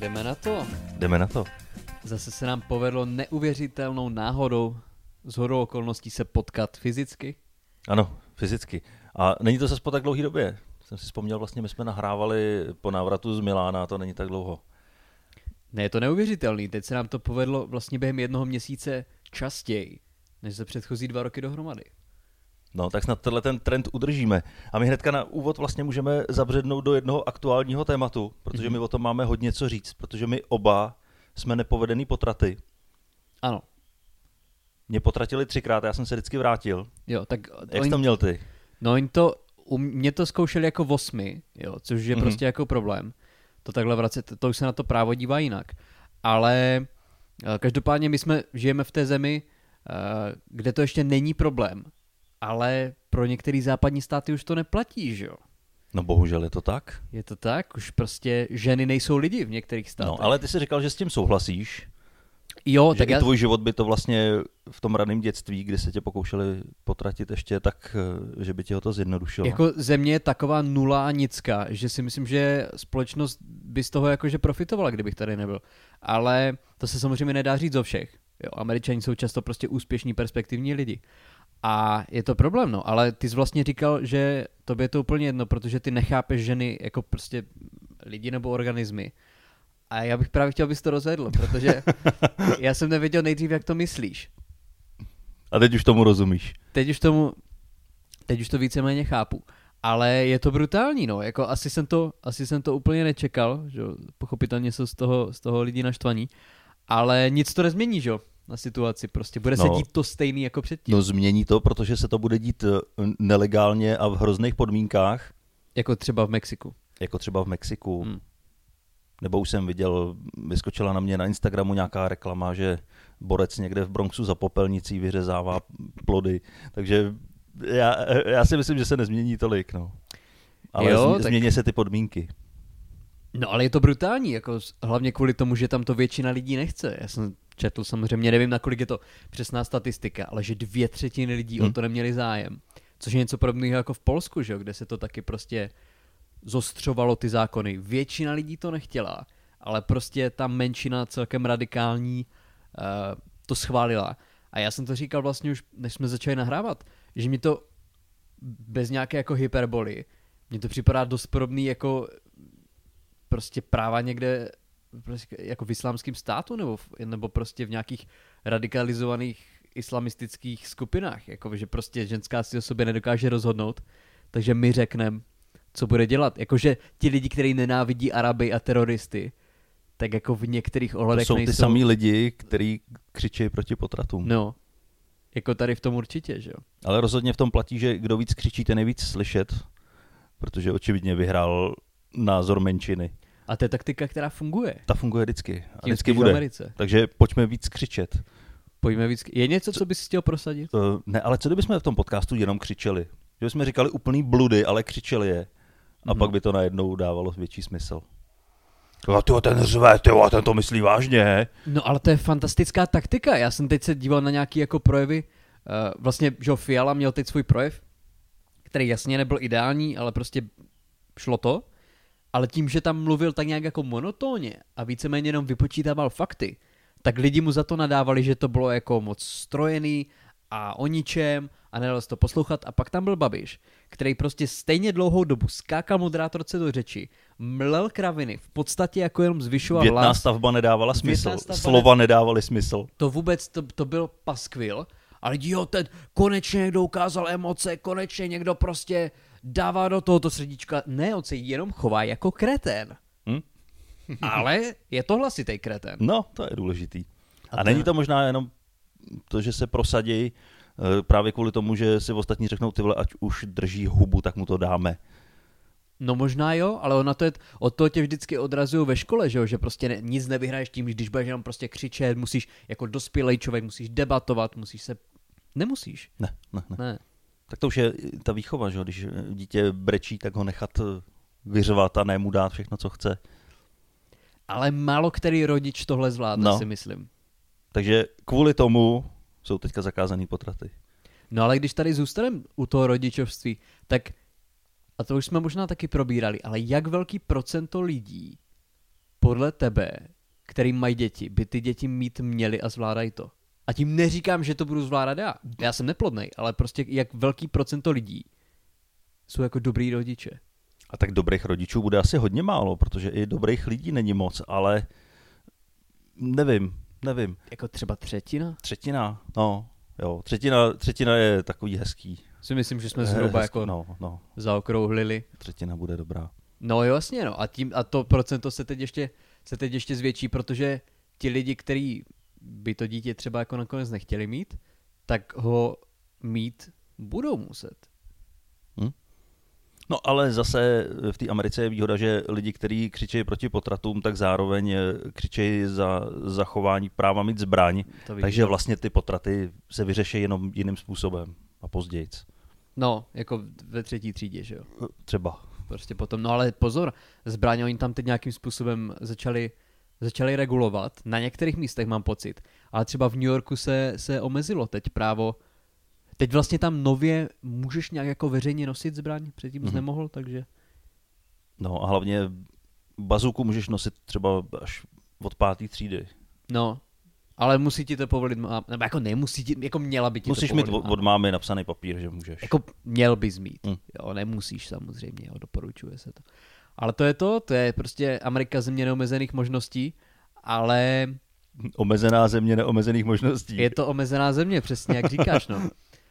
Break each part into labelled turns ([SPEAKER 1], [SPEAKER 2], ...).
[SPEAKER 1] jdeme na to.
[SPEAKER 2] Jdeme na to.
[SPEAKER 1] Zase se nám povedlo neuvěřitelnou náhodou z hodou okolností se potkat fyzicky.
[SPEAKER 2] Ano, fyzicky. A není to zase po tak dlouhé době. Jsem si vzpomněl, vlastně my jsme nahrávali po návratu z Milána, a to není tak dlouho.
[SPEAKER 1] Ne, je to neuvěřitelný. Teď se nám to povedlo vlastně během jednoho měsíce častěji, než za předchozí dva roky dohromady.
[SPEAKER 2] No, tak snad tenhle ten trend udržíme. A my hnedka na úvod vlastně můžeme zabřednout do jednoho aktuálního tématu, protože
[SPEAKER 1] Mhm.
[SPEAKER 2] my o tom máme hodně co říct, protože my oba jsme nepovedený potraty.
[SPEAKER 1] Ano,
[SPEAKER 2] Mě potratili třikrát, já jsem se vždycky vrátil.
[SPEAKER 1] jo, tak
[SPEAKER 2] Jak jsi to měl ty?
[SPEAKER 1] no oni to, u mě to zkoušeli jako osmi, jo, což je
[SPEAKER 2] Mhm.
[SPEAKER 1] prostě jako problém. To takhle vracet, to už se na to právo dívá jinak. Ale eh, každopádně my jsme, žijeme v té zemi, eh, kde to ještě není problém. Ale pro některé západní státy už to neplatí, že jo?
[SPEAKER 2] No bohužel je to tak.
[SPEAKER 1] Je to tak, už prostě ženy nejsou lidi v některých státech.
[SPEAKER 2] No, ale ty jsi říkal, že s tím souhlasíš.
[SPEAKER 1] jo,
[SPEAKER 2] že
[SPEAKER 1] tak
[SPEAKER 2] i
[SPEAKER 1] já,
[SPEAKER 2] tvůj život by to vlastně v tom raném dětství, kdy se tě pokoušeli potratit ještě, tak eh, že by ti ho to zjednodušilo.
[SPEAKER 1] jako země je taková nula a nicka, že si myslím, že společnost by z toho jakože profitovala, kdybych tady nebyl. Ale to se samozřejmě nedá říct o všech. Jo, Američani jsou často prostě úspěšní, perspektivní lidi. A je to problém, no. Ale ty jsi vlastně říkal, že tobě je to úplně jedno, protože ty nechápeš ženy jako prostě lidi nebo organismy. A já bych právě chtěl, abys to rozvedl, protože já jsem nevěděl nejdřív, jak to myslíš.
[SPEAKER 2] A teď už tomu rozumíš.
[SPEAKER 1] teď už tomu, teď už to víceméně chápu. Ale je to brutální, no, jako asi jsem to, asi jsem to úplně nečekal, že pochopitelně jsou z toho, z toho lidi naštvaní, ale nic to nezmění, že jo, na situaci, prostě bude no. se dít to stejný jako předtím,
[SPEAKER 2] No změní to, protože se to bude dít eh, nelegálně a v hrozných podmínkách,
[SPEAKER 1] jako třeba v Mexiku.
[SPEAKER 2] jako třeba v Mexiku.
[SPEAKER 1] Hmm.
[SPEAKER 2] Nebo už jsem viděl, vyskočila na mě na Instagramu nějaká reklama, že borec někde v Bronxu za popelnicí vyřezává plody. Takže já, já si myslím, že se nezmění tolik. No. Ale
[SPEAKER 1] Jo,
[SPEAKER 2] jo,
[SPEAKER 1] tak-
[SPEAKER 2] změní se ty podmínky.
[SPEAKER 1] No ale je to brutální, jako hlavně kvůli tomu, že tam to většina lidí nechce. Já jsem četl samozřejmě, nevím, nakolik je to přesná statistika, ale že dvě třetiny lidí hmm. o to neměli zájem. Což je něco podobného jako v Polsku, že kde se to taky prostě zostřovalo ty zákony. Většina lidí to nechtěla, ale prostě ta menšina celkem radikální uh, to schválila. A já jsem to říkal vlastně už, než jsme začali nahrávat, že mi to bez nějaké jako hyperboly, mně to připadá dost podobný jako prostě práva někde jako v islámském státu nebo, v, nebo prostě v nějakých radikalizovaných islamistických skupinách, jako že prostě ženská si o sobě nedokáže rozhodnout, takže my řekneme, co bude dělat. Jakože ti lidi, kteří nenávidí Araby a teroristy, tak jako v některých
[SPEAKER 2] To
[SPEAKER 1] ohledech
[SPEAKER 2] jsou ty
[SPEAKER 1] nejsou...
[SPEAKER 2] samý lidi, kteří křičí proti potratům.
[SPEAKER 1] No, jako tady v tom určitě, že jo.
[SPEAKER 2] Ale rozhodně v tom platí, že kdo víc křičí, ten je víc slyšet, protože očividně vyhrál názor menšiny.
[SPEAKER 1] A to je taktika, která funguje.
[SPEAKER 2] Ta funguje vždycky. A
[SPEAKER 1] Tím
[SPEAKER 2] vždycky
[SPEAKER 1] v
[SPEAKER 2] bude.
[SPEAKER 1] Americe.
[SPEAKER 2] Takže pojďme víc křičet.
[SPEAKER 1] Pojďme víc. Je něco, co bys chtěl prosadit?
[SPEAKER 2] Uh, ne, ale co kdybychom v tom podcastu jenom křičeli? Že bychom říkali úplný bludy, ale křičeli je. A
[SPEAKER 1] Mhm.
[SPEAKER 2] pak by to najednou dávalo větší smysl. A ty ten řve, ty ten to myslí vážně.
[SPEAKER 1] No ale to je fantastická taktika. Já jsem teď se díval na nějaký jako projevy. Uh, vlastně, že Fiala měl teď svůj projev, který jasně nebyl ideální, ale prostě šlo to. Ale tím, že tam mluvil tak nějak jako monotónně a víceméně jenom vypočítával fakty, tak lidi mu za to nadávali, že to bylo jako moc strojený a o ničem a nedalo se to poslouchat. A pak tam byl Babiš, který prostě stejně dlouhou dobu skákal moderátorce do řeči, mlel kraviny, v podstatě jako jenom zvyšoval
[SPEAKER 2] Větná
[SPEAKER 1] hlas.
[SPEAKER 2] stavba nedávala
[SPEAKER 1] Větná
[SPEAKER 2] smysl.
[SPEAKER 1] stavba
[SPEAKER 2] Slova nedávaly smysl.
[SPEAKER 1] to vůbec, to, to byl paskvil. Ale jo, ten konečně někdo ukázal emoce, konečně někdo prostě dává do tohoto srdíčka. Ne, on se jenom chová jako kretén.
[SPEAKER 2] Hm?
[SPEAKER 1] Ale je to hlasitý kretén.
[SPEAKER 2] No, to je důležitý.
[SPEAKER 1] A
[SPEAKER 2] A, není to možná jenom to, že se prosadí eh, právě kvůli tomu, že si ostatní řeknou, ty vole, ať už drží hubu, tak mu to dáme.
[SPEAKER 1] No možná jo, ale ona to je, od toho tě vždycky odrazují ve škole, že jo, že prostě ne, nic nevyhraješ tím, když budeš jenom prostě křičet, musíš jako dospělej člověk, musíš debatovat, musíš se... Nemusíš,
[SPEAKER 2] Ne, ne, ne.
[SPEAKER 1] ne.
[SPEAKER 2] Tak to už je ta výchova, že když dítě brečí, tak ho nechat eh, vyřvat a ne mu dát všechno, co chce.
[SPEAKER 1] Ale málo který rodič tohle zvládne,
[SPEAKER 2] No.
[SPEAKER 1] si myslím.
[SPEAKER 2] Takže kvůli tomu jsou teďka zakázaný potraty.
[SPEAKER 1] No ale když tady zůstaneme u toho rodičovství, tak, a to už jsme možná taky probírali, ale jak velký procento lidí podle tebe, který mají děti, by ty děti mít měly a zvládají to? A tím neříkám, že to budu zvládat já. Já jsem neplodnej, ale prostě jak velký procento lidí jsou jako dobrý rodiče.
[SPEAKER 2] A tak dobrých rodičů bude asi hodně málo, protože i dobrých lidí není moc, ale nevím, nevím.
[SPEAKER 1] Jako třeba třetina?
[SPEAKER 2] Třetina, no, jo, třetina, třetina je takový hezký.
[SPEAKER 1] Si myslím, že jsme zhruba
[SPEAKER 2] Hezky,
[SPEAKER 1] jako
[SPEAKER 2] no, no,
[SPEAKER 1] zaokrouhlili.
[SPEAKER 2] třetina bude dobrá.
[SPEAKER 1] No jo, jasně, no. A, tím, a to procento se teď ještě, se teď ještě zvětší, protože ti lidi, kteří by to dítě třeba jako nakonec nechtěli mít, tak ho mít budou muset.
[SPEAKER 2] No ale zase v té Americe je výhoda, že lidi, kteří křičejí proti potratům, tak zároveň eh, křičejí za zachování práva mít zbraň, takže vlastně ty potraty se vyřeší jenom jiným způsobem a později.
[SPEAKER 1] No, jako ve třetí třídě, že jo.
[SPEAKER 2] Třeba.
[SPEAKER 1] Prostě potom, no ale pozor, zbraně oni tam teď nějakým způsobem začali, začali regulovat, na některých místech mám pocit, ale třeba v New Yorku se, se omezilo teď právo, teď vlastně tam nově můžeš nějak jako veřejně nosit zbraň, předtím jsi
[SPEAKER 2] Mhm.
[SPEAKER 1] nemohl, takže
[SPEAKER 2] No a hlavně bazuku můžeš nosit třeba až od páté třídy.
[SPEAKER 1] no, ale musí ti to povolit, nebo jako nemusí ti, jako měla by ti
[SPEAKER 2] Musíš
[SPEAKER 1] to
[SPEAKER 2] mít od, od mámy napsaný papír, že můžeš.
[SPEAKER 1] Jako měl bys mít.
[SPEAKER 2] Hm.
[SPEAKER 1] Jo, nemusíš samozřejmě, jo, doporučuje se to. Ale to je to, to je prostě Amerika země neomezených možností, ale
[SPEAKER 2] Omezená země neomezených možností.
[SPEAKER 1] je to omezená země, přesně jak říkáš, no.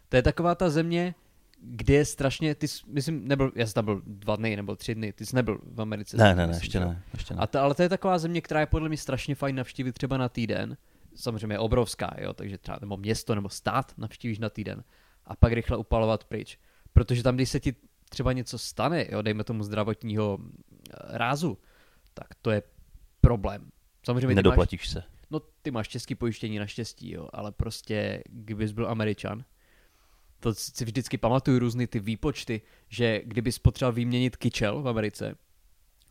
[SPEAKER 1] To je taková ta země, kde je strašně, ty jsi, myslím, nebyl, já jsem tam byl dva dny nebo tři dny, ty jsi nebyl v Americe.
[SPEAKER 2] Ne,
[SPEAKER 1] myslím,
[SPEAKER 2] ne, ne,
[SPEAKER 1] že
[SPEAKER 2] ještě ne. Ještě ne.
[SPEAKER 1] A to, ale to je taková země, která je podle mě strašně fajn navštívit třeba na týden. Samozřejmě je obrovská, jo, takže třeba nebo město nebo stát navštívíš na týden a pak rychle upalovat pryč. Protože tam, když se ti třeba něco stane, jo, dejme tomu zdravotního eh, rázu, tak to je problém. Samozřejmě ty máš,
[SPEAKER 2] Nedoplatíš se.
[SPEAKER 1] no ty máš český pojištění naštěstí, jo, ale prostě kdybys byl Američan, to si vždycky pamatuju různý ty výpočty, že kdybys potřeboval vyměnit kyčel v Americe,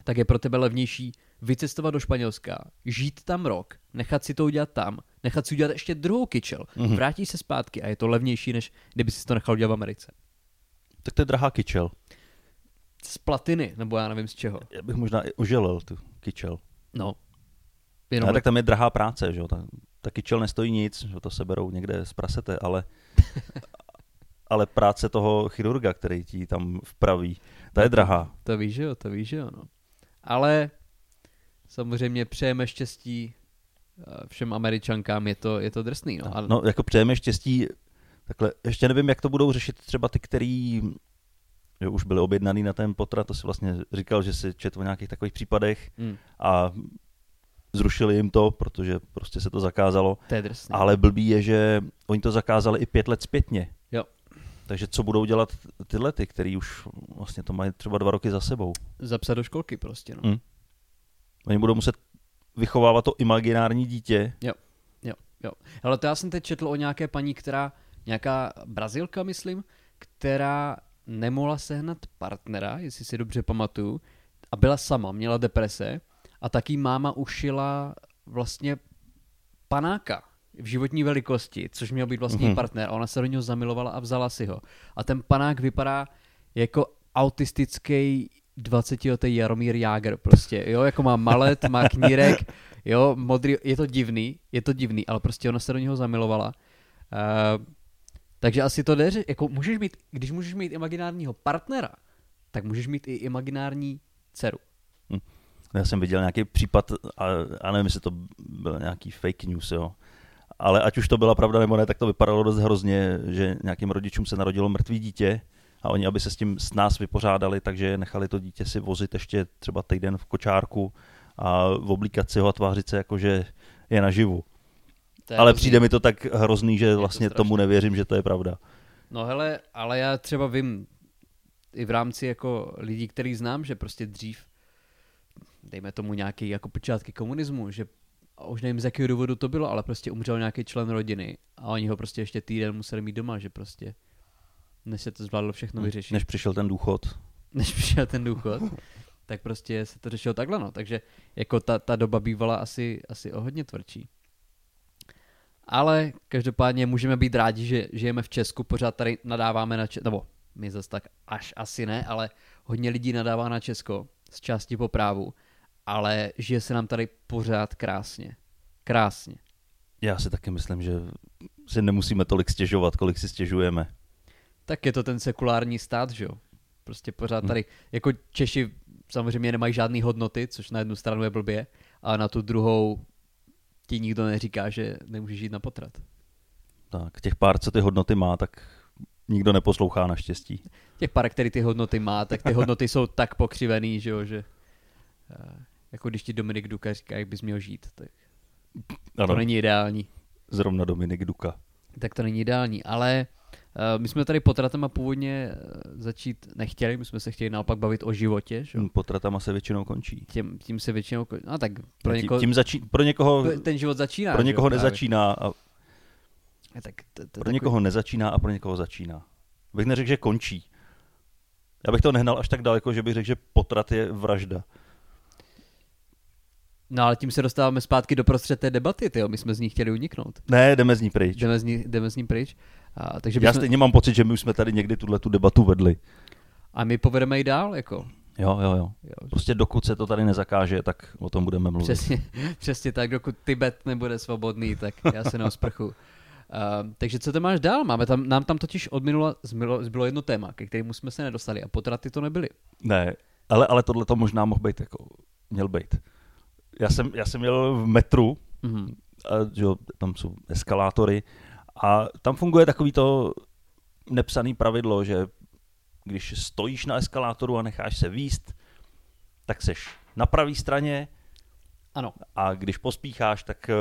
[SPEAKER 1] tak je pro tebe levnější vycestovat do Španělska, žít tam rok, nechat si to udělat tam, nechat si udělat ještě druhou kyčel,
[SPEAKER 2] Mhm.
[SPEAKER 1] mm-hmm. vrátíš se zpátky a je to levnější, než kdyby si to nechal udělat v Americe.
[SPEAKER 2] Tak to je drahá kyčel.
[SPEAKER 1] Z platiny, nebo já nevím z čeho.
[SPEAKER 2] Já bych možná i oželel tu kyčel.
[SPEAKER 1] No.
[SPEAKER 2] Jenom
[SPEAKER 1] Jenom
[SPEAKER 2] tak tam je drahá práce, že jo. Ta, ta kyčel nestojí nic, že to se berou někde z prasete, ale, ale práce toho chirurga, který ti tam vpraví, ta je drahá.
[SPEAKER 1] To víš, že jo, to víš, že jo, no. Ale samozřejmě přejeme štěstí eh, všem američankám, je to, je to drsný, no. A,
[SPEAKER 2] No, jako přejeme štěstí, takhle, ještě nevím, jak to budou řešit třeba ty, který že už byli objednaný na ten potrat, to si vlastně říkal, že si četl o nějakých takových případech
[SPEAKER 1] mm,
[SPEAKER 2] a zrušili jim to, protože prostě se to zakázalo.
[SPEAKER 1] to je drsný.
[SPEAKER 2] Ale blbý je, že oni to zakázali i pět let zpětně.
[SPEAKER 1] Jo.
[SPEAKER 2] Takže co budou dělat tyhle ty, který už vlastně to mají třeba dva roky za sebou?
[SPEAKER 1] Zapsat do školky prostě, no.
[SPEAKER 2] Hm. Oni budou muset vychovávat to imaginární dítě.
[SPEAKER 1] Jo, jo. Ale to já jsem teď četl o nějaké paní, která, nějaká Brazilka, myslím, která nemohla sehnat partnera, jestli si dobře pamatuju, a byla sama, měla deprese a taky máma ušila vlastně panáka v životní velikosti, což měl být vlastně
[SPEAKER 2] Mhm.
[SPEAKER 1] mm partner a ona se do něho zamilovala a vzala si ho. A ten panák vypadá jako autistický 20-letý Jaromír Jágr prostě, jo, jako má malet, má knírek, jo, modrý, je to divný, je to divný, ale prostě ona se do něho zamilovala. Uh, takže asi to jde, jako můžeš mít, když můžeš mít imaginárního partnera, tak můžeš mít i imaginární dceru.
[SPEAKER 2] Já jsem viděl nějaký případ, a, a nevím, jestli to byl nějaký fake news, jo. Ale ať už to byla pravda nebo ne, tak to vypadalo dost hrozně, že nějakým rodičům se narodilo mrtvý dítě a oni, aby se s tím s nás vypořádali, takže nechali to dítě si vozit ještě třeba týden v kočárku a oblíkat si ho a tvářit se jako, že je naživu.
[SPEAKER 1] To
[SPEAKER 2] Ale
[SPEAKER 1] hrozný.
[SPEAKER 2] přijde mi to tak hrozný, že
[SPEAKER 1] to
[SPEAKER 2] vlastně
[SPEAKER 1] strašný.
[SPEAKER 2] tomu nevěřím, že to je pravda.
[SPEAKER 1] No hele, ale já třeba vím i v rámci jako lidí, který znám, že prostě dřív, dejme tomu nějaký jako počátky komunismu, že a už nevím z jakého důvodu to bylo, ale prostě umřel nějaký člen rodiny a oni ho prostě ještě týden museli mít doma, že prostě než se to zvládlo všechno vyřešit, než,
[SPEAKER 2] Než přišel ten důchod.
[SPEAKER 1] než přišel ten důchod, tak prostě se to řešilo takhle, no. Takže jako ta, ta doba bývala asi, asi o hodně tvrdší. Ale každopádně můžeme být rádi, že žijeme v Česku, pořád tady nadáváme na Česko, nebo my zase tak až asi ne, ale hodně lidí nadává na Česko z části po právu. ale žije se nám tady pořád krásně. Krásně.
[SPEAKER 2] Já si taky myslím, že si nemusíme tolik stěžovat, kolik si stěžujeme.
[SPEAKER 1] Tak je to ten sekulární stát, že jo? Prostě pořád tady, hmm. jako Češi samozřejmě nemají žádné hodnoty, což na jednu stranu je blbě, a na tu druhou ti nikdo neříká, že nemůžeš žít na potrat.
[SPEAKER 2] Tak, těch pár, co ty hodnoty má, tak nikdo neposlouchá naštěstí.
[SPEAKER 1] Těch pár, který ty hodnoty má, tak ty hodnoty jsou tak pokřivený, že jo, že eh, jako když ti Dominik Duka říká, jak bys měl žít, tak ano. to není ideální.
[SPEAKER 2] Zrovna Dominik Duka.
[SPEAKER 1] Tak to není ideální, ale my jsme tady potratama původně uh, začít nechtěli, my jsme se chtěli naopak bavit o životě. Že?
[SPEAKER 2] Potratama se většinou končí.
[SPEAKER 1] Tím, tím se většinou končí. No tak
[SPEAKER 2] pro někoho... Tím začí, pro někoho...
[SPEAKER 1] Ten život začíná.
[SPEAKER 2] Pro někoho nezačíná a
[SPEAKER 1] tak to, to
[SPEAKER 2] pro takový... někoho nezačíná a pro někoho začíná. Bych neřekl, že končí. Já bych to nehnal až tak daleko, že bych řekl, že potrat je vražda.
[SPEAKER 1] No ale tím se dostáváme zpátky do prostřed té debaty, tyjo. my jsme z ní chtěli uniknout.
[SPEAKER 2] Ne, jdeme z ní pryč.
[SPEAKER 1] Jdeme z ní, jdeme z ní pryč. A, takže
[SPEAKER 2] Já stejně mám pocit, že my už jsme tady někdy tuhle tu debatu vedli.
[SPEAKER 1] A my povedeme i dál, jako.
[SPEAKER 2] Jo, jo, jo. Prostě dokud se to tady nezakáže, tak o tom budeme mluvit.
[SPEAKER 1] Přesně, přesně tak, dokud Tibet nebude svobodný, tak já se neosprchu. Uh, takže co to máš dál? Máme tam, nám tam totiž od minula zbylo, zbylo jedno téma, ke kterému jsme se nedostali a potraty to nebyly.
[SPEAKER 2] Ne, ale, ale tohle to možná mohl být, jako, měl být. Já jsem, já jsem měl v metru, mm-hmm. a, že, tam jsou eskalátory a tam funguje takový to nepsaný pravidlo, že když stojíš na eskalátoru a necháš se výst, tak seš na pravé straně.
[SPEAKER 1] Ano.
[SPEAKER 2] A když pospícháš, tak eh,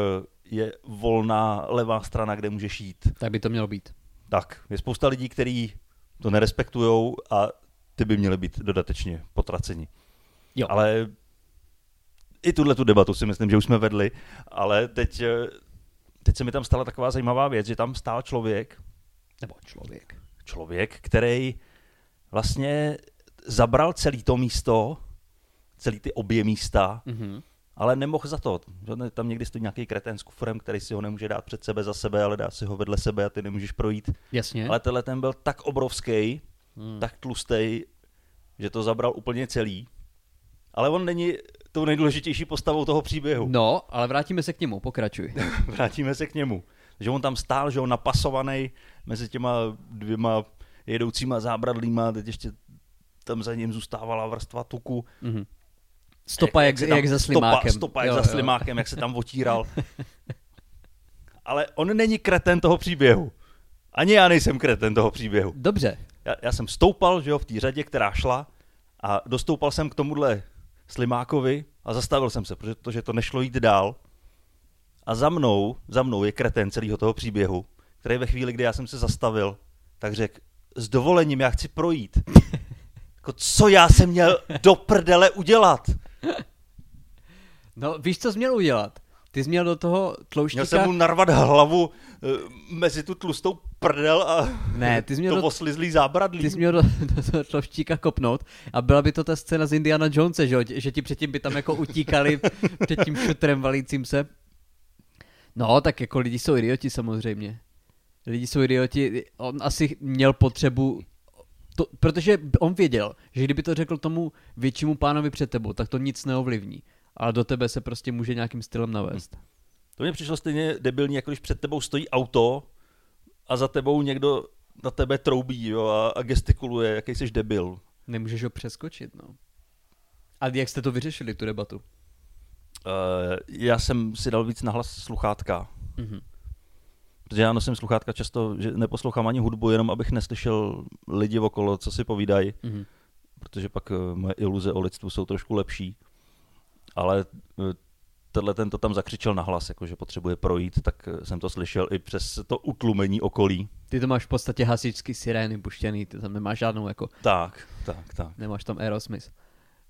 [SPEAKER 2] je volná levá strana, kde můžeš jít.
[SPEAKER 1] Tak by to mělo být.
[SPEAKER 2] Tak, je spousta lidí, kteří to nerespektujou a ty by měly být dodatečně potraceni.
[SPEAKER 1] Jo.
[SPEAKER 2] Ale i tuhle tu debatu si myslím, že už jsme vedli, ale teď, eh, teď se mi tam stala taková zajímavá věc, že tam stál člověk,
[SPEAKER 1] nebo člověk,
[SPEAKER 2] člověk, který vlastně zabral celý to místo, celý ty obě místa, mm-hmm. ale nemohl za to. Tam někdy stojí nějaký kretén s kufrem, který si ho nemůže dát před sebe za sebe, ale dá si ho vedle sebe a ty nemůžeš projít.
[SPEAKER 1] Jasně.
[SPEAKER 2] Ale tenhle ten byl tak obrovský, mm. tak tlustý, že to zabral úplně celý. Ale on není tou nejdůležitější postavou toho příběhu.
[SPEAKER 1] No, ale vrátíme se k němu, pokračuj.
[SPEAKER 2] vrátíme se k němu. Že on tam stál, že on napasovaný mezi těma dvěma jedoucíma zábradlíma, teď ještě tam za ním zůstávala vrstva tuku. Mm-hmm.
[SPEAKER 1] Stopa jak, jak, jak, jak za slimákem.
[SPEAKER 2] Stopa, stopa jak jo, za slimákem, jak se tam otíral. Ale on není kreten toho příběhu. Ani já nejsem kreten toho příběhu.
[SPEAKER 1] Dobře.
[SPEAKER 2] Já, já jsem stoupal, že jo, v té řadě, která šla a dostoupal jsem k tomuhle Slimákovi a zastavil jsem se, protože to nešlo jít dál. A za mnou, za mnou je kreten celého toho příběhu, který ve chvíli, kdy já jsem se zastavil, tak řekl, s dovolením, já chci projít. jako, co já jsem měl do prdele udělat?
[SPEAKER 1] No, víš, co jsi měl udělat? Ty jsi měl do toho tlouštíka...
[SPEAKER 2] Měl jsem mu narvat hlavu uh, mezi tu tlustou prdel a
[SPEAKER 1] ne, ty jsi měl
[SPEAKER 2] to do, oslizlý zábradlí.
[SPEAKER 1] Ty jsi měl do, do toho tlouštíka kopnout a byla by to ta scéna z Indiana Jonese, že, že ti předtím by tam jako utíkali před tím šutrem valícím se. No, tak jako lidi jsou idioti samozřejmě. Lidi jsou idioti. On asi měl potřebu to, protože on věděl, že kdyby to řekl tomu většímu pánovi před tebou, tak to nic neovlivní ale do tebe se prostě může nějakým stylem navést. Hm.
[SPEAKER 2] To mě přišlo stejně debilní, jako když před tebou stojí auto a za tebou někdo na tebe troubí jo, a, a gestikuluje, jaký jsi debil.
[SPEAKER 1] Nemůžeš ho přeskočit, no. A jak jste to vyřešili, tu debatu?
[SPEAKER 2] Uh, já jsem si dal víc nahlas sluchátka. Mm-hmm. Protože já nosím sluchátka často, že neposlouchám ani hudbu, jenom abych neslyšel lidi okolo, co si povídají. Mm-hmm. Protože pak uh, moje iluze o lidstvu jsou trošku lepší ale eh, tenhle ten to tam zakřičel nahlas, jako že potřebuje projít, tak eh, jsem to slyšel i přes to utlumení okolí.
[SPEAKER 1] Ty to máš v podstatě hasičský sirény puštěný, ty tam nemáš žádnou jako...
[SPEAKER 2] Tak, tak, tak.
[SPEAKER 1] Nemáš tam Aerosmith.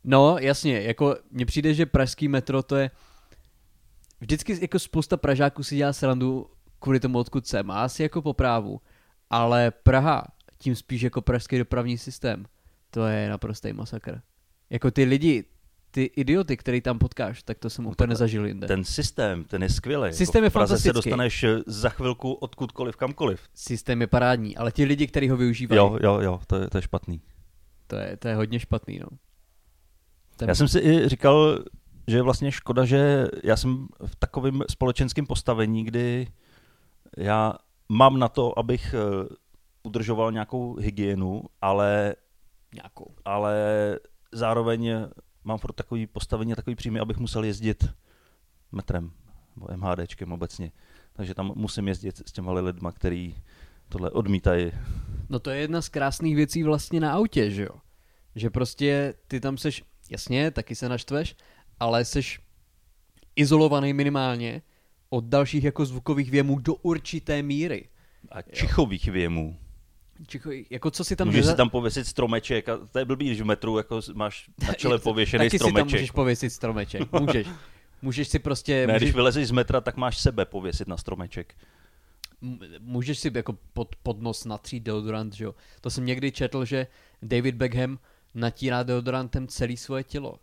[SPEAKER 1] No, jasně, jako mně přijde, že pražský metro to je... Vždycky jako spousta Pražáků si dělá srandu kvůli tomu, odkud jsem. A asi jako po právu. Ale Praha, tím spíš jako pražský dopravní systém, to je naprostý masakr. Jako ty lidi, ty idioty, který tam potkáš, tak to jsem no úplně nezažil jinde.
[SPEAKER 2] Ten systém, ten je skvělý.
[SPEAKER 1] Jako systém je fantastický.
[SPEAKER 2] se dostaneš eh, za chvilku odkudkoliv, kamkoliv.
[SPEAKER 1] Systém je parádní, ale ti lidi, kteří ho využívají.
[SPEAKER 2] Jo, jo, jo, to je, to je špatný.
[SPEAKER 1] To je, to je hodně špatný, no.
[SPEAKER 2] Ten... Já jsem si i říkal, že je vlastně škoda, že já jsem v takovém společenském postavení, kdy já mám na to, abych eh, udržoval nějakou hygienu, ale,
[SPEAKER 1] Nějakou.
[SPEAKER 2] ale zároveň mám furt takový postavení a takový příjmy, abych musel jezdit metrem nebo MHDčkem obecně. Takže tam musím jezdit s těma lidma, který tohle odmítají.
[SPEAKER 1] No to je jedna z krásných věcí vlastně na autě, že jo? Že prostě ty tam seš, jasně, taky se naštveš, ale seš izolovaný minimálně od dalších jako zvukových věmů do určité míry.
[SPEAKER 2] A čichových věmů.
[SPEAKER 1] Čicho, jako co si tam...
[SPEAKER 2] Můžeš
[SPEAKER 1] neza-
[SPEAKER 2] si tam pověsit stromeček a to je blbý, když v metru jako máš na čele pověšený
[SPEAKER 1] Taky si tam
[SPEAKER 2] stromeček.
[SPEAKER 1] můžeš pověsit stromeček. Můžeš. Můžeš si prostě...
[SPEAKER 2] Ne,
[SPEAKER 1] můžeš,
[SPEAKER 2] když vylezeš z metra, tak máš sebe pověsit na stromeček.
[SPEAKER 1] můžeš si jako pod, pod nos natřít deodorant, že jo. To jsem někdy četl, že David Beckham natírá deodorantem celé svoje tělo.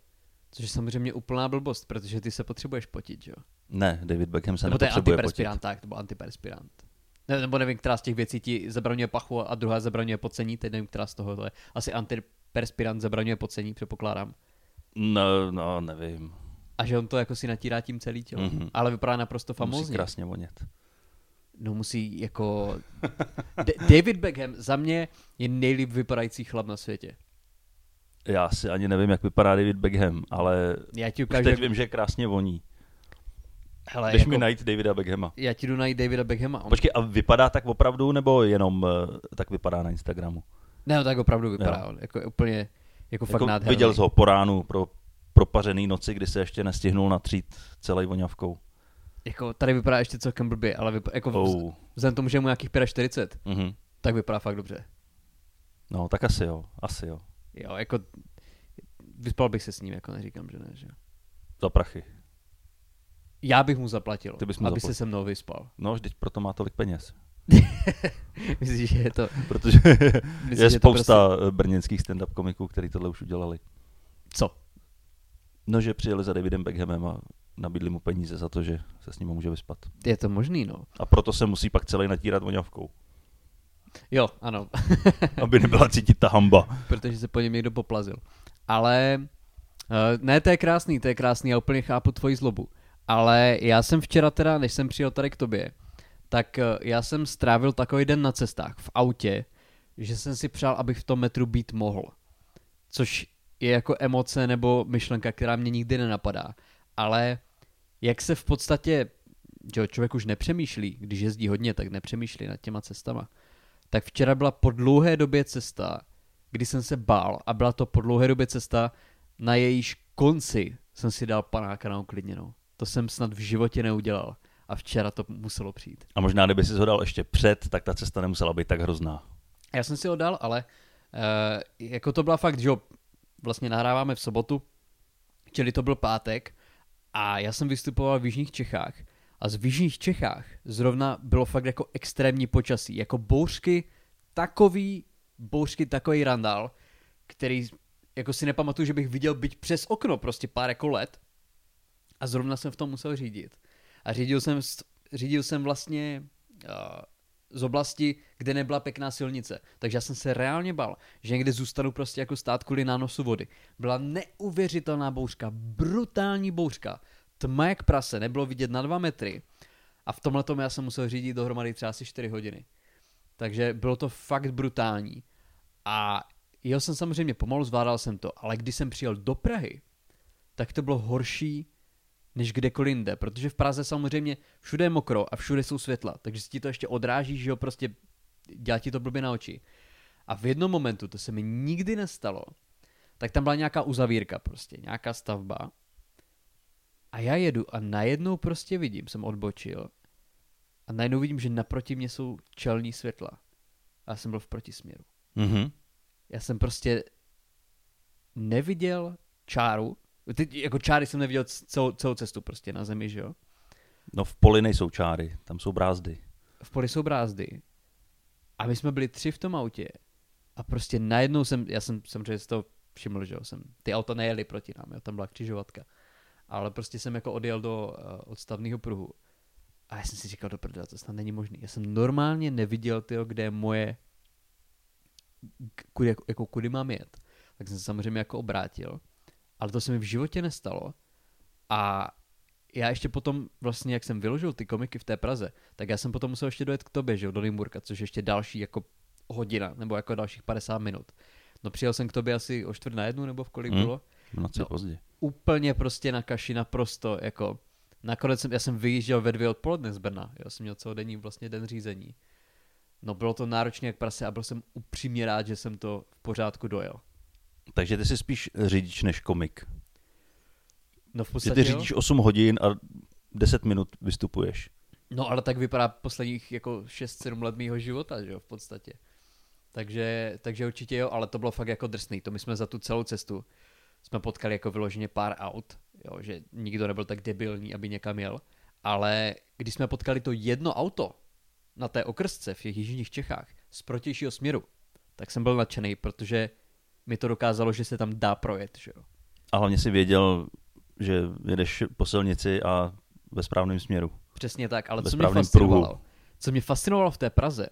[SPEAKER 1] Což je samozřejmě úplná blbost, protože ty se potřebuješ potit, že jo.
[SPEAKER 2] Ne, David Beckham se
[SPEAKER 1] Nebo to je
[SPEAKER 2] nepotřebuje potit.
[SPEAKER 1] antiperspirant, tak, to byl antiperspirant. Ne, nebo nevím, která z těch věcí ti zabraňuje pachu a druhá zabraňuje pocení, teď nevím, která z toho to je. Asi antiperspirant zabraňuje pocení, předpokládám.
[SPEAKER 2] No, no, nevím.
[SPEAKER 1] A že on to jako si natírá tím celý tělo.
[SPEAKER 2] Mhm.
[SPEAKER 1] Mm-hmm. Ale vypadá naprosto
[SPEAKER 2] Musí
[SPEAKER 1] famózně.
[SPEAKER 2] krásně vonět.
[SPEAKER 1] No musí jako... D- David Beckham za mě je nejlíp vypadající chlap na světě.
[SPEAKER 2] Já si ani nevím, jak vypadá David Beckham, ale
[SPEAKER 1] Já ti ukážu,
[SPEAKER 2] teď
[SPEAKER 1] jak...
[SPEAKER 2] vím, že krásně voní.
[SPEAKER 1] Hele,
[SPEAKER 2] Jdeš
[SPEAKER 1] jako...
[SPEAKER 2] mi najít Davida Beckhama.
[SPEAKER 1] Já ti jdu najít Davida Beckhama. On...
[SPEAKER 2] Počkej, a vypadá tak opravdu, nebo jenom eh, tak vypadá na Instagramu?
[SPEAKER 1] Ne, no, tak opravdu vypadá.
[SPEAKER 2] Jo.
[SPEAKER 1] On jako úplně jako fakt
[SPEAKER 2] Jako
[SPEAKER 1] nádherný.
[SPEAKER 2] viděl jsi ho po ránu, pro propařený noci, kdy se ještě nestihnul natřít celý voňavkou.
[SPEAKER 1] Jako tady vypadá ještě celkem blbě, ale vypadá, jako Oh. vzhledem k tomu, že je mu nějakých 45,
[SPEAKER 2] Mhm.
[SPEAKER 1] tak vypadá fakt dobře.
[SPEAKER 2] No, tak asi jo, asi jo.
[SPEAKER 1] Jo, jako vyspal bych se s ním, jako neříkám, že ne, že jo.
[SPEAKER 2] Za prachy.
[SPEAKER 1] Já bych mu zaplatil,
[SPEAKER 2] Ty bys mu
[SPEAKER 1] aby
[SPEAKER 2] zaplatil.
[SPEAKER 1] se se mnou vyspal.
[SPEAKER 2] No, vždyť proto má tolik peněz.
[SPEAKER 1] Myslíš, že je to...
[SPEAKER 2] Protože
[SPEAKER 1] Myslíš,
[SPEAKER 2] je
[SPEAKER 1] že to
[SPEAKER 2] spousta prostě... brněnských stand-up komiků, který tohle už udělali.
[SPEAKER 1] Co?
[SPEAKER 2] No, že přijeli za Davidem Beckhamem a nabídli mu peníze za to, že se s ním může vyspat.
[SPEAKER 1] Je to možný, no.
[SPEAKER 2] A proto se musí pak celý natírat voňavkou,
[SPEAKER 1] Jo, ano,
[SPEAKER 2] aby nebyla cítit ta hamba.
[SPEAKER 1] protože se po něm někdo poplazil. Ale uh, ne, to je krásný, to je krásný, já úplně chápu tvoji zlobu. Ale já jsem včera teda, než jsem přijel tady k tobě, tak uh, já jsem strávil takový den na cestách v autě, že jsem si přál, abych v tom metru být mohl. Což je jako emoce nebo myšlenka, která mě nikdy nenapadá. Ale jak se v podstatě, že člověk už nepřemýšlí, když jezdí hodně, tak nepřemýšlí nad těma cestama. Tak včera byla po dlouhé době cesta, kdy jsem se bál a byla to po dlouhé době cesta, na jejíž konci jsem si dal panáka na uklidněnou. To jsem snad v životě neudělal. A včera to muselo přijít.
[SPEAKER 2] A možná, kdyby si ho dal ještě před, tak ta cesta nemusela být tak hrozná.
[SPEAKER 1] Já jsem si ho dal, ale uh, jako to byla fakt, že jo, vlastně nahráváme v sobotu, čili to byl pátek a já jsem vystupoval v Jižních Čechách a z v Jižních Čechách zrovna bylo fakt jako extrémní počasí, jako bouřky, takový bouřky, takový randál, který jako si nepamatuju, že bych viděl byť přes okno, prostě pár jako let a zrovna jsem v tom musel řídit. A řídil jsem, řídil jsem vlastně uh, z oblasti, kde nebyla pěkná silnice. Takže já jsem se reálně bal, že někde zůstanu prostě jako stát kvůli nánosu vody. Byla neuvěřitelná bouřka, brutální bouřka. Tma jak prase, nebylo vidět na dva metry. A v tomhle já jsem musel řídit dohromady třeba asi 4 hodiny. Takže bylo to fakt brutální. A jel jsem samozřejmě pomalu, zvládal jsem to, ale když jsem přijel do Prahy, tak to bylo horší než kdekoliv jinde, protože v Praze samozřejmě všude je mokro a všude jsou světla, takže si ti to ještě odráží, že jo, prostě dělá ti to blbě na oči. A v jednom momentu, to se mi nikdy nestalo, tak tam byla nějaká uzavírka prostě, nějaká stavba a já jedu a najednou prostě vidím, jsem odbočil a najednou vidím, že naproti mě jsou čelní světla. A já jsem byl v protisměru.
[SPEAKER 2] Mhm.
[SPEAKER 1] Já jsem prostě neviděl čáru. Ty, jako čáry jsem neviděl celou, celou cestu prostě na zemi, že jo?
[SPEAKER 2] No v poli nejsou čáry, tam jsou brázdy.
[SPEAKER 1] V poli jsou brázdy. A my jsme byli tři v tom autě. A prostě najednou jsem, já jsem samozřejmě z toho všiml, že jo, jsem, ty auta nejeli proti nám, jo, tam byla křižovatka. Ale prostě jsem jako odjel do uh, odstavného pruhu. A já jsem si říkal, do prdele, to snad není možný. Já jsem normálně neviděl, tyjo, kde je moje, kudy, jako, jako kudy mám jet. Tak jsem se samozřejmě jako obrátil. Ale to se mi v životě nestalo. A já ještě potom, vlastně jak jsem vyložil ty komiky v té Praze, tak já jsem potom musel ještě dojet k tobě, že jo, do Nymburka, což ještě další jako hodina, nebo jako dalších 50 minut. No přijel jsem k tobě asi o čtvrt na jednu, nebo v kolik
[SPEAKER 2] Hmm.
[SPEAKER 1] bylo?
[SPEAKER 2] Noci
[SPEAKER 1] No.
[SPEAKER 2] pozdě.
[SPEAKER 1] Úplně prostě na kaši, naprosto, jako nakonec jsem, já jsem vyjížděl ve dvě odpoledne z Brna, já jsem měl celodenní vlastně den řízení. No bylo to náročně jak prase a byl jsem upřímně rád, že jsem to v pořádku dojel.
[SPEAKER 2] Takže ty jsi spíš řidič než komik.
[SPEAKER 1] No v
[SPEAKER 2] Že
[SPEAKER 1] podstatě
[SPEAKER 2] ty
[SPEAKER 1] jo.
[SPEAKER 2] řídíš 8 hodin a 10 minut vystupuješ.
[SPEAKER 1] No ale tak vypadá posledních jako 6-7 let mýho života, že jo, v podstatě. Takže, takže určitě jo, ale to bylo fakt jako drsný. To my jsme za tu celou cestu jsme potkali jako vyloženě pár aut, jo, že nikdo nebyl tak debilní, aby někam jel. Ale když jsme potkali to jedno auto na té okrsce v těch jižních Čechách z protějšího směru, tak jsem byl nadšený, protože mi to dokázalo, že se tam dá projet, že jo.
[SPEAKER 2] A hlavně si věděl, že jedeš po silnici a ve správném směru.
[SPEAKER 1] Přesně tak, ale
[SPEAKER 2] Ve
[SPEAKER 1] co mě fascinovalo,
[SPEAKER 2] pruhu.
[SPEAKER 1] co mě fascinovalo v té Praze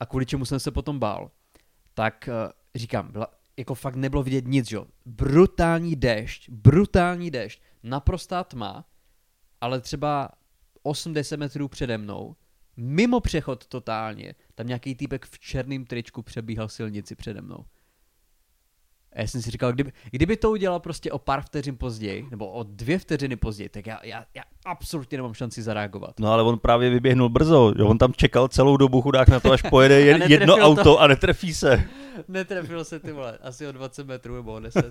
[SPEAKER 1] a kvůli čemu jsem se potom bál, tak eh, říkám, byla, jako fakt nebylo vidět nic, jo. Brutální déšť, brutální déšť, naprostá tma, ale třeba 80 metrů přede mnou, mimo přechod totálně, tam nějaký týpek v černém tričku přebíhal silnici přede mnou. A já jsem si říkal, kdyby, kdyby to udělal prostě o pár vteřin později, nebo o dvě vteřiny později, tak já, já, já absolutně nemám šanci zareagovat.
[SPEAKER 2] No ale on právě vyběhnul brzo, jo? on tam čekal celou dobu chudák na to, až pojede
[SPEAKER 1] netrefil
[SPEAKER 2] jedno
[SPEAKER 1] to.
[SPEAKER 2] auto a netrefí se.
[SPEAKER 1] Netrefil se ty vole, asi o 20 metrů nebo o 10.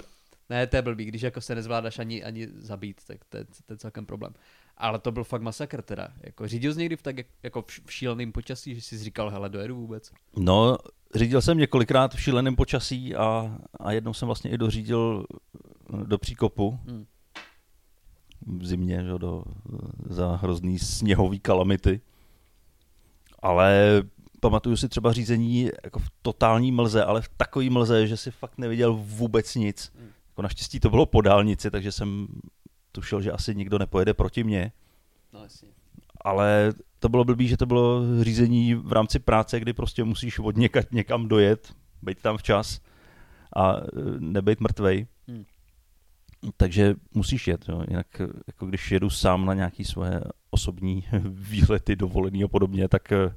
[SPEAKER 1] ne, to je blbý, když jako se nezvládáš ani, ani zabít, tak to je, to je celkem problém. Ale to byl fakt masakr teda. Jako, řídil jsi někdy v tak jak- jako v šíleném počasí, že jsi říkal, hele, dojedu vůbec?
[SPEAKER 2] No, řídil jsem několikrát v šíleném počasí a, a jednou jsem vlastně i dořídil do příkopu.
[SPEAKER 1] Hmm.
[SPEAKER 2] V zimě, že, do, za hrozný sněhový kalamity. Ale pamatuju si třeba řízení jako v totální mlze, ale v takový mlze, že si fakt neviděl vůbec nic.
[SPEAKER 1] Hmm.
[SPEAKER 2] Jako naštěstí to bylo po dálnici, takže jsem tušil, že asi nikdo nepojede proti mně.
[SPEAKER 1] No jasně.
[SPEAKER 2] Ale to bylo blbý, že to bylo řízení v rámci práce, kdy prostě musíš od někaď někam dojet, být tam včas a e, nebejt mrtvej.
[SPEAKER 1] Hmm.
[SPEAKER 2] Takže musíš jet, jo. jinak e, jako když jedu sám na nějaký svoje osobní výlety, dovolený a podobně, tak e,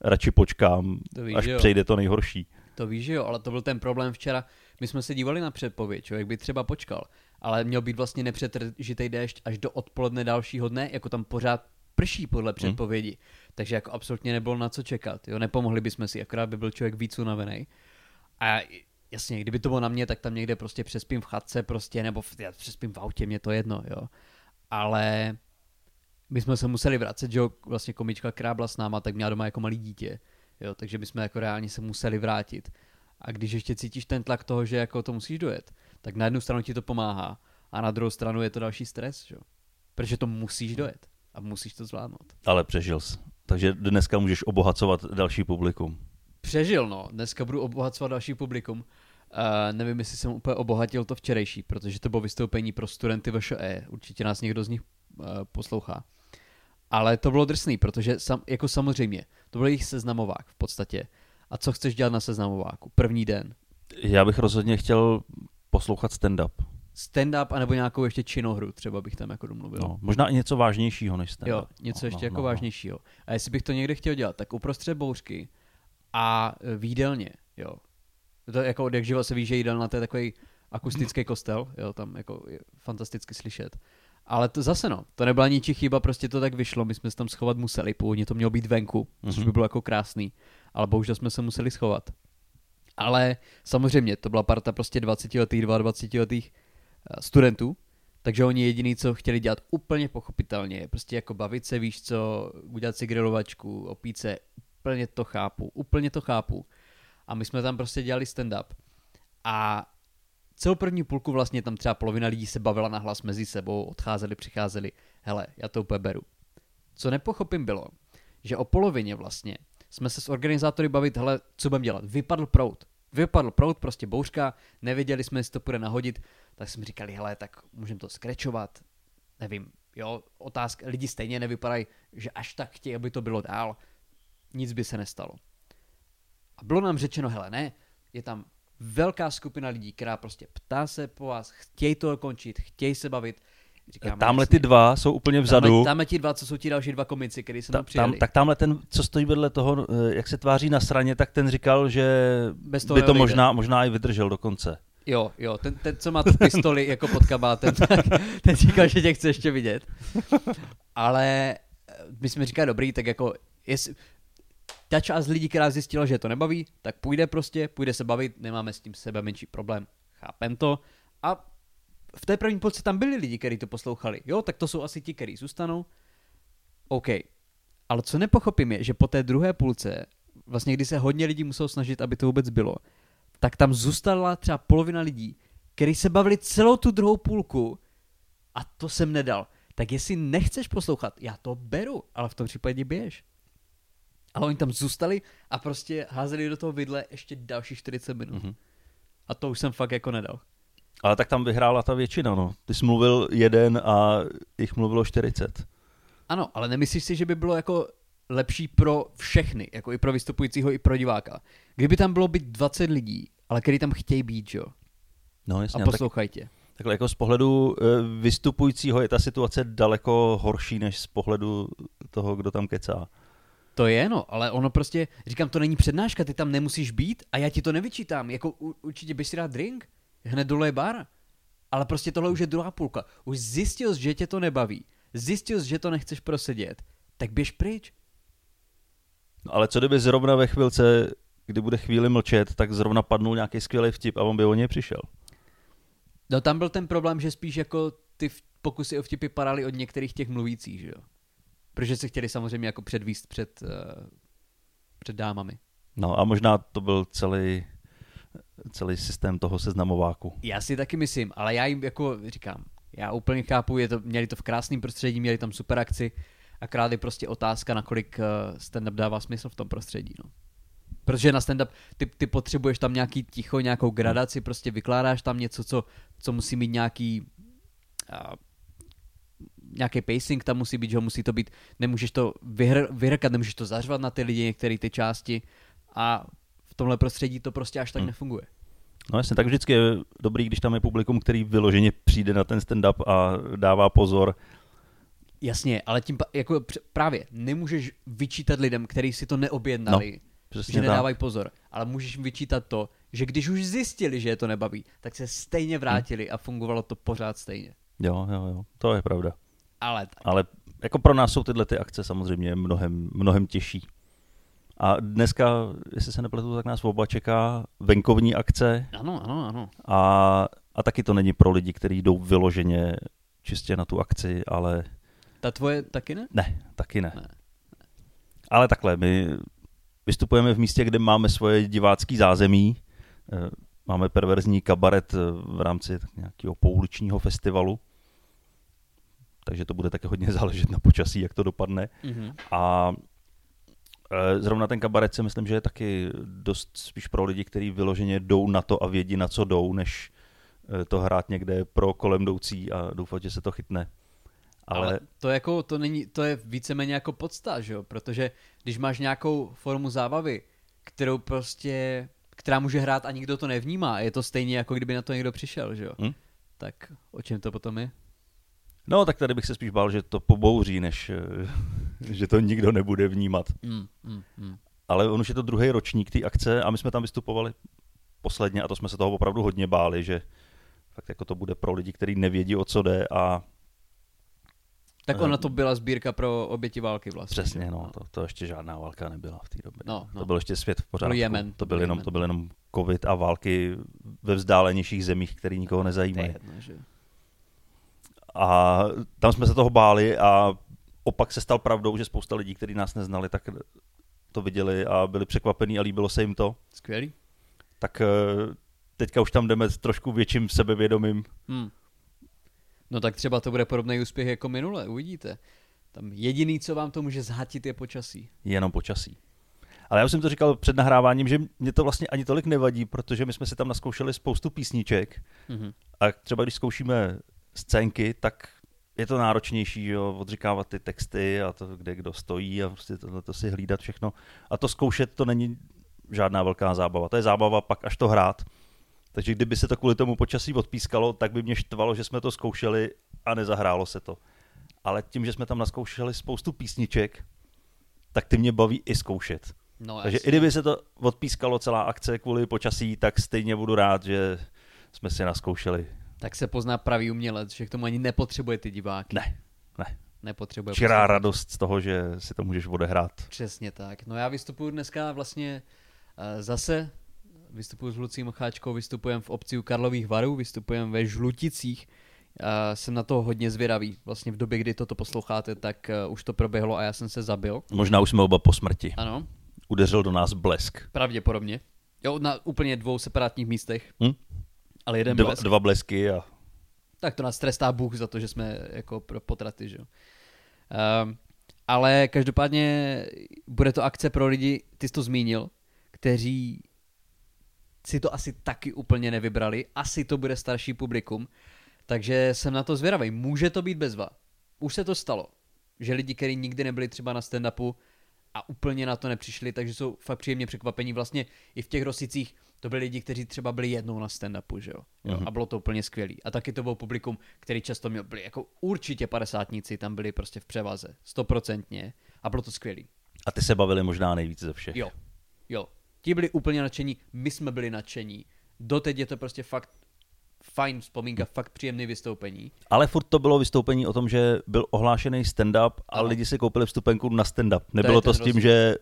[SPEAKER 2] radši počkám,
[SPEAKER 1] To víš,
[SPEAKER 2] až
[SPEAKER 1] jo.
[SPEAKER 2] přejde to nejhorší.
[SPEAKER 1] To víš, že jo, ale to byl ten problém včera. My jsme se dívali na předpověď, člověk by třeba počkal, ale měl být vlastně nepřetržitý déšť až do odpoledne dalšího dne, jako tam pořád prší podle předpovědi. Takže jako absolutně nebylo na co čekat, jo, nepomohli bychom si, akorát by byl člověk víc unavený. A jasně, kdyby to bylo na mě, tak tam někde prostě přespím v chatce prostě, nebo v, já přespím v autě, mě to jedno, jo. Ale my jsme se museli vracet, že jo, vlastně komička, která byla s náma, tak měla doma jako malý dítě, jo, takže my jsme jako reálně se museli vrátit. A když ještě cítíš ten tlak toho, že jako to musíš dojet, tak na jednu stranu ti to pomáhá a na druhou stranu je to další stres, že jo. Protože to musíš dojet a musíš to zvládnout.
[SPEAKER 2] Ale přežil jsi. Takže dneska můžeš obohacovat další publikum.
[SPEAKER 1] Přežil, no. Dneska budu obohacovat další publikum. Uh, nevím, jestli jsem úplně obohatil to včerejší, protože to bylo vystoupení pro studenty VŠE. Určitě nás někdo z nich uh, poslouchá. Ale to bylo drsný, protože sam, jako samozřejmě, to byl jejich seznamovák v podstatě. A co chceš dělat na seznamováku? První den.
[SPEAKER 2] Já bych rozhodně chtěl poslouchat stand-up.
[SPEAKER 1] Stand-up, anebo nějakou ještě činohru, třeba bych tam jako domluvil.
[SPEAKER 2] No, možná i něco vážnějšího než stand-up.
[SPEAKER 1] Jo, něco
[SPEAKER 2] no,
[SPEAKER 1] ještě
[SPEAKER 2] no,
[SPEAKER 1] jako
[SPEAKER 2] no, no.
[SPEAKER 1] vážnějšího. A jestli bych to někde chtěl dělat, tak uprostřed bouřky a e, v jídelně, jo. To jako od jak živo se ví, že jídelna to je takový akustický kostel, jo, tam jako je fantasticky slyšet. Ale to zase no, to nebyla ničí chyba, prostě to tak vyšlo, my jsme se tam schovat museli, původně to mělo být venku, což by
[SPEAKER 2] Mhm.
[SPEAKER 1] bylo jako krásný, ale bohužel jsme se museli schovat. Ale samozřejmě, to byla parta prostě 20 letých, 22 letých studentů, takže oni jediný, co chtěli dělat úplně pochopitelně, je prostě jako bavit se, víš co, udělat si grilovačku, opít se, úplně to chápu, úplně to chápu. A my jsme tam prostě dělali stand-up. A celou první půlku vlastně tam třeba polovina lidí se bavila na hlas mezi sebou, odcházeli, přicházeli. Hele, já to úplně beru. Co nepochopím bylo, že o polovině vlastně jsme se s organizátory bavit, hele, co budeme dělat. Vypadl prout. Vypadl prout, prostě bouřka, nevěděli jsme, jestli to půjde nahodit, tak jsme říkali, hele, tak můžeme to skrečovat, nevím, jo, otázka, lidi stejně nevypadají, že až tak chtějí, aby to bylo dál, nic by se nestalo. A bylo nám řečeno, hele, ne, je tam velká skupina lidí, která prostě ptá se po vás, chtějí to dokončit, chtějí se bavit, Říkáme,
[SPEAKER 2] Tamhle
[SPEAKER 1] jasně.
[SPEAKER 2] ty dva jsou úplně vzadu.
[SPEAKER 1] Tamhle, tamhle ti dva, co jsou ti další dva komici, kteří se tam
[SPEAKER 2] Ta,
[SPEAKER 1] přijeli.
[SPEAKER 2] tam, tak tamhle ten, co stojí vedle toho, eh, jak se tváří na straně, tak ten říkal, že
[SPEAKER 1] Bez toho
[SPEAKER 2] by to možná, možná i vydržel do konce.
[SPEAKER 1] Jo, jo, ten, ten, co má tu pistoli jako pod kabátem, tak ten říkal, že tě chce ještě vidět. Ale eh, my jsme říkali, dobrý, tak jako, jestli, ta část lidí, která zjistila, že to nebaví, tak půjde prostě, půjde se bavit, nemáme s tím sebe menší problém, chápem to. A v té první půlce tam byli lidi, kteří to poslouchali. Jo, tak to jsou asi ti, kteří zůstanou. OK. Ale co nepochopím je, že po té druhé půlce, vlastně kdy se hodně lidí muselo snažit, aby to vůbec bylo, tak tam zůstala třeba polovina lidí, kteří se bavili celou tu druhou půlku a to jsem nedal. Tak jestli nechceš poslouchat, já to beru, ale v tom případě běž. Ale oni tam zůstali a prostě házeli do toho vidle ještě další 40 minut.
[SPEAKER 2] Mhm.
[SPEAKER 1] A to už jsem fakt jako nedal.
[SPEAKER 2] Ale tak tam vyhrála ta většina, no. Ty jsi mluvil jeden a jich mluvilo 40.
[SPEAKER 1] Ano, ale nemyslíš si, že by bylo jako lepší pro všechny, jako i pro vystupujícího, i pro diváka. Kdyby tam bylo být 20 lidí, ale který tam chtějí být, jo?
[SPEAKER 2] No
[SPEAKER 1] A
[SPEAKER 2] jasně, tak,
[SPEAKER 1] poslouchají tě.
[SPEAKER 2] takhle jako z pohledu eh, vystupujícího je ta situace daleko horší, než z pohledu toho, kdo tam kecá.
[SPEAKER 1] To je no, ale ono prostě, říkám, to není přednáška, ty tam nemusíš být a já ti to nevyčítám. Jako u, určitě bys si dát drink, hned dole je bar. Ale prostě tohle už je druhá půlka. Už zjistil jsi, že tě to nebaví. Zjistil jsi, že to nechceš prosedět. Tak běž pryč.
[SPEAKER 2] No, ale co kdyby zrovna ve chvilce, kdy bude chvíli mlčet, tak zrovna padnul nějaký skvělý vtip a on by o něj přišel.
[SPEAKER 1] No tam byl ten problém, že spíš jako ty pokusy o vtipy padaly od některých těch mluvících, že jo. Protože se chtěli samozřejmě jako předvíst před, uh, před dámami.
[SPEAKER 2] No a možná to byl celý, celý systém toho seznamováku.
[SPEAKER 1] Já si taky myslím, ale já jim jako říkám, já úplně chápu, je to, měli to v krásném prostředí, měli tam super akci, akorát je prostě otázka, nakolik uh, stand-up dává smysl v tom prostředí, no. Protože na stand-up ty, ty potřebuješ tam nějaký ticho, nějakou gradaci, prostě vykládáš tam něco, co, co musí mít nějaký uh, nějaký pacing tam musí být, že musí to být, nemůžeš to vyhr, vyhrkat, nemůžeš to zařvat na ty lidi, některé ty části a tomhle prostředí to prostě až tak
[SPEAKER 2] Hmm.
[SPEAKER 1] nefunguje.
[SPEAKER 2] No jasně, tak vždycky je dobrý, když tam je publikum, který vyloženě přijde na ten stand-up a dává pozor.
[SPEAKER 1] Jasně, ale tím jako právě nemůžeš vyčítat lidem, kteří si to neobjednali, no,
[SPEAKER 2] Přesně
[SPEAKER 1] že
[SPEAKER 2] tak.
[SPEAKER 1] nedávají pozor, ale můžeš jim vyčítat to, že když už zjistili, že je to nebaví, tak se stejně vrátili a fungovalo to pořád stejně.
[SPEAKER 2] Jo, jo, jo, to je pravda.
[SPEAKER 1] Ale tak.
[SPEAKER 2] Ale jako pro nás jsou tyhle ty akce samozřejmě mnohem, mnohem těžší. A dneska, jestli se nepletu, tak nás oba čeká venkovní akce
[SPEAKER 1] Ano, ano, ano.
[SPEAKER 2] a, a taky to není pro lidi, kteří jdou vyloženě čistě na tu akci, ale
[SPEAKER 1] Ta tvoje taky ne?
[SPEAKER 2] ne, taky ne.
[SPEAKER 1] Ne.
[SPEAKER 2] Ale takhle, my vystupujeme v místě, kde máme svoje divácký zázemí, Eh, máme perverzní kabaret eh, v rámci tak nějakého pouličního festivalu, takže to bude také hodně záležet na počasí, jak to dopadne.
[SPEAKER 1] Mhm.
[SPEAKER 2] A zrovna ten kabaret si myslím, že je taky dost spíš pro lidi, kteří vyloženě jdou na to a vědí, na co jdou, než eh, to hrát někde pro kolem jdoucí a doufat, že se to chytne. Ale,
[SPEAKER 1] Ale to jako, to není, to je víceméně jako podsta, že jo? Protože když máš nějakou formu zábavy, kterou prostě, která může hrát a nikdo to nevnímá, je to stejně jako kdyby na to někdo přišel, že jo?
[SPEAKER 2] Hm?
[SPEAKER 1] Tak o čem to potom je?
[SPEAKER 2] No, tak tady bych se spíš bál, že to pobouří, než eh, že to nikdo nebude vnímat.
[SPEAKER 1] Mm, mm, mm.
[SPEAKER 2] Ale on už je to druhý ročník té akce a my jsme tam vystupovali posledně a to jsme se toho opravdu hodně báli, že fakt jako to bude pro lidi, kteří nevědí, o co jde a
[SPEAKER 1] Tak
[SPEAKER 2] Eh,
[SPEAKER 1] ona to byla sbírka pro oběti války vlastně.
[SPEAKER 2] přesně,
[SPEAKER 1] že?
[SPEAKER 2] no, to, to ještě žádná válka nebyla v té době.
[SPEAKER 1] No, no.
[SPEAKER 2] To byl ještě svět v pořádku.
[SPEAKER 1] Jemen,
[SPEAKER 2] To byl
[SPEAKER 1] byl
[SPEAKER 2] jenom,
[SPEAKER 1] Jemen.
[SPEAKER 2] to byl jenom covid a války ve vzdálenějších zemích, které nikoho
[SPEAKER 1] To je
[SPEAKER 2] nezajímají.
[SPEAKER 1] jedno, že?
[SPEAKER 2] A tam jsme se toho báli a opak se stal pravdou, že spousta lidí, kteří nás neznali, tak to viděli a byli překvapení a líbilo se jim to.
[SPEAKER 1] Skvělý.
[SPEAKER 2] Tak eh, teďka už tam jdeme s trošku větším sebevědomím.
[SPEAKER 1] Hmm. No tak třeba to bude podobný úspěch jako minule, uvidíte. Tam jediný, co vám to může zhatit, je počasí.
[SPEAKER 2] jenom počasí. Ale já už jsem to říkal před nahráváním, že mě to vlastně ani tolik nevadí, protože my jsme si tam naskoušeli spoustu písniček
[SPEAKER 1] Mhm.
[SPEAKER 2] a třeba když zkoušíme scénky, tak je to náročnější, že jo, odříkávat ty texty a to, kde kdo stojí a prostě to, to si hlídat všechno. A to zkoušet to není žádná velká zábava. To je zábava pak až to hrát. Takže kdyby se to kvůli tomu počasí odpískalo, tak by mě štvalo, že jsme to zkoušeli a nezahrálo se to. Ale tím, že jsme tam naskoušeli spoustu písniček, tak ty mě baví i zkoušet.
[SPEAKER 1] No,
[SPEAKER 2] Takže
[SPEAKER 1] jasně.
[SPEAKER 2] i kdyby se to odpískalo celá akce kvůli počasí, tak stejně budu rád, že jsme si naskoušeli.
[SPEAKER 1] Tak se pozná pravý umělec, že k tomu ani nepotřebuje ty diváky.
[SPEAKER 2] Ne, ne.
[SPEAKER 1] Nepotřebuje.
[SPEAKER 2] Čirá
[SPEAKER 1] poslouchat.
[SPEAKER 2] radost z toho, že si to můžeš odehrát.
[SPEAKER 1] Přesně tak. No já vystupuju dneska vlastně uh, zase, vystupuju s Lucí Mocháčkou, vystupujem v obci u Karlových varů, vystupujem ve Žluticích. Uh, jsem na to hodně zvědavý. Vlastně v době, kdy toto posloucháte, tak uh, už to proběhlo a já jsem se zabil.
[SPEAKER 2] Možná už jsme oba po smrti.
[SPEAKER 1] Ano,
[SPEAKER 2] Udeřil do nás blesk.
[SPEAKER 1] pravděpodobně. Jo, na úplně dvou separátních místech,
[SPEAKER 2] Hm?
[SPEAKER 1] Ale jeden
[SPEAKER 2] Dva,
[SPEAKER 1] blesk.
[SPEAKER 2] dva blesky a
[SPEAKER 1] Tak to nás trestá Bůh za to, že jsme jako pro potraty, že jo. Um, ale každopádně bude to akce pro lidi, ty jsi to zmínil, kteří si to asi taky úplně nevybrali. Asi to bude starší publikum, takže jsem na to zvědavý. Může to být bezva. Už se to stalo, že lidi, kteří nikdy nebyli třeba na stand-upu a úplně na to nepřišli, takže jsou fakt příjemně překvapení. Vlastně i v těch Rosicích to byli lidi, kteří třeba byli jednou na stand-upu, že jo? jo
[SPEAKER 2] Mhm.
[SPEAKER 1] A bylo to úplně skvělý. A taky to byl publikum, který často měl, byli jako určitě padesátníci, tam byli prostě v převaze, stoprocentně. A bylo to skvělý.
[SPEAKER 2] A ty se bavili možná nejvíc ze všech.
[SPEAKER 1] Jo, jo. Ti byli úplně nadšení, my jsme byli nadšení. Doteď je to prostě fakt fajn vzpomínka, fakt příjemný vystoupení.
[SPEAKER 2] Ale furt to bylo vystoupení o tom, že byl ohlášený stand-up a
[SPEAKER 1] Ano.
[SPEAKER 2] lidi si koupili vstupenku na stand-up. Nebylo to,
[SPEAKER 1] ten
[SPEAKER 2] s tím,
[SPEAKER 1] rozdíl.
[SPEAKER 2] že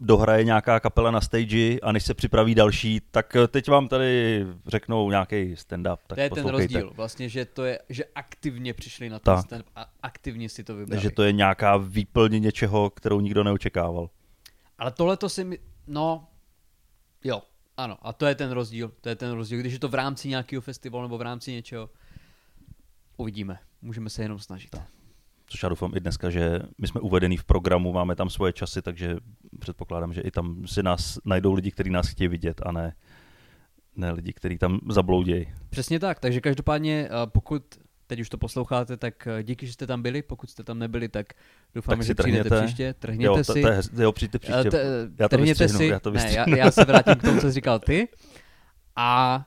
[SPEAKER 2] dohraje nějaká kapela na stage a než se připraví další, tak teď vám tady řeknou nějaký stand-up. Tak
[SPEAKER 1] to je ten rozdíl, vlastně, že to je, že aktivně přišli na ten
[SPEAKER 2] Tak.
[SPEAKER 1] stand a aktivně si to vybrali.
[SPEAKER 2] Že to je nějaká výplň něčeho, kterou nikdo neočekával.
[SPEAKER 1] Ale tohle to si mi, no, jo, ano, a to je ten rozdíl, to je ten rozdíl, když je to v rámci nějakého festivalu nebo v rámci něčeho, uvidíme, můžeme se jenom snažit.
[SPEAKER 2] Což já doufám i dneska, že my jsme uvedení v programu, máme tam svoje časy, takže předpokládám, že i tam si nás najdou lidi, kteří nás chtějí vidět a ne, ne lidi, kteří tam zabloudějí.
[SPEAKER 1] Přesně tak, takže každopádně, eh, pokud teď už to posloucháte, tak eh, díky, že jste tam byli, pokud jste tam nebyli, tak doufám,
[SPEAKER 2] Tak
[SPEAKER 1] že přijdete příště, trhněte
[SPEAKER 2] Jo, to,
[SPEAKER 1] si.
[SPEAKER 2] to je, hez- jo, přijďte příště.
[SPEAKER 1] Eh, te-
[SPEAKER 2] já to
[SPEAKER 1] trhněte si,
[SPEAKER 2] já to
[SPEAKER 1] ne, já, já se vrátím k tomu, co jsi říkal ty. A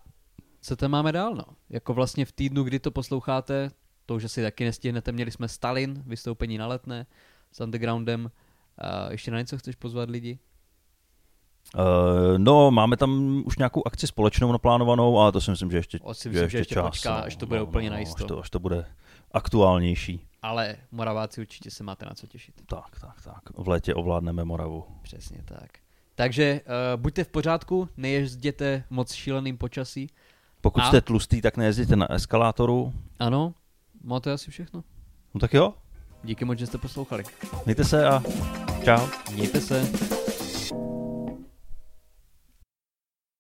[SPEAKER 1] co tam máme dál, no? Jako vlastně v týdnu, kdy to posloucháte, to už asi taky nestihnete, měli jsme Stalin, vystoupení na letné s Undergroundem. A ještě na něco chceš pozvat lidi?
[SPEAKER 2] Uh, no, máme tam už nějakou akci společnou naplánovanou, ale to si myslím, že ještě,
[SPEAKER 1] O, si
[SPEAKER 2] že
[SPEAKER 1] myslím,
[SPEAKER 2] ještě,
[SPEAKER 1] že ještě
[SPEAKER 2] čas.
[SPEAKER 1] počká, až to bude úplně najisto.
[SPEAKER 2] Až to, až to bude aktuálnější.
[SPEAKER 1] Ale Moraváci určitě se máte na co těšit.
[SPEAKER 2] Tak, tak, tak. V létě ovládneme Moravu.
[SPEAKER 1] Přesně tak. Takže uh, buďte v pořádku, nejezděte moc šíleným počasí.
[SPEAKER 2] Pokud
[SPEAKER 1] A?
[SPEAKER 2] jste tlustý, tak nejezděte na eskalátoru.
[SPEAKER 1] Ano, má to je asi všechno.
[SPEAKER 2] No tak jo,
[SPEAKER 1] Díky moc, že jste poslouchali.
[SPEAKER 2] mějte se a čau.
[SPEAKER 1] Mějte se.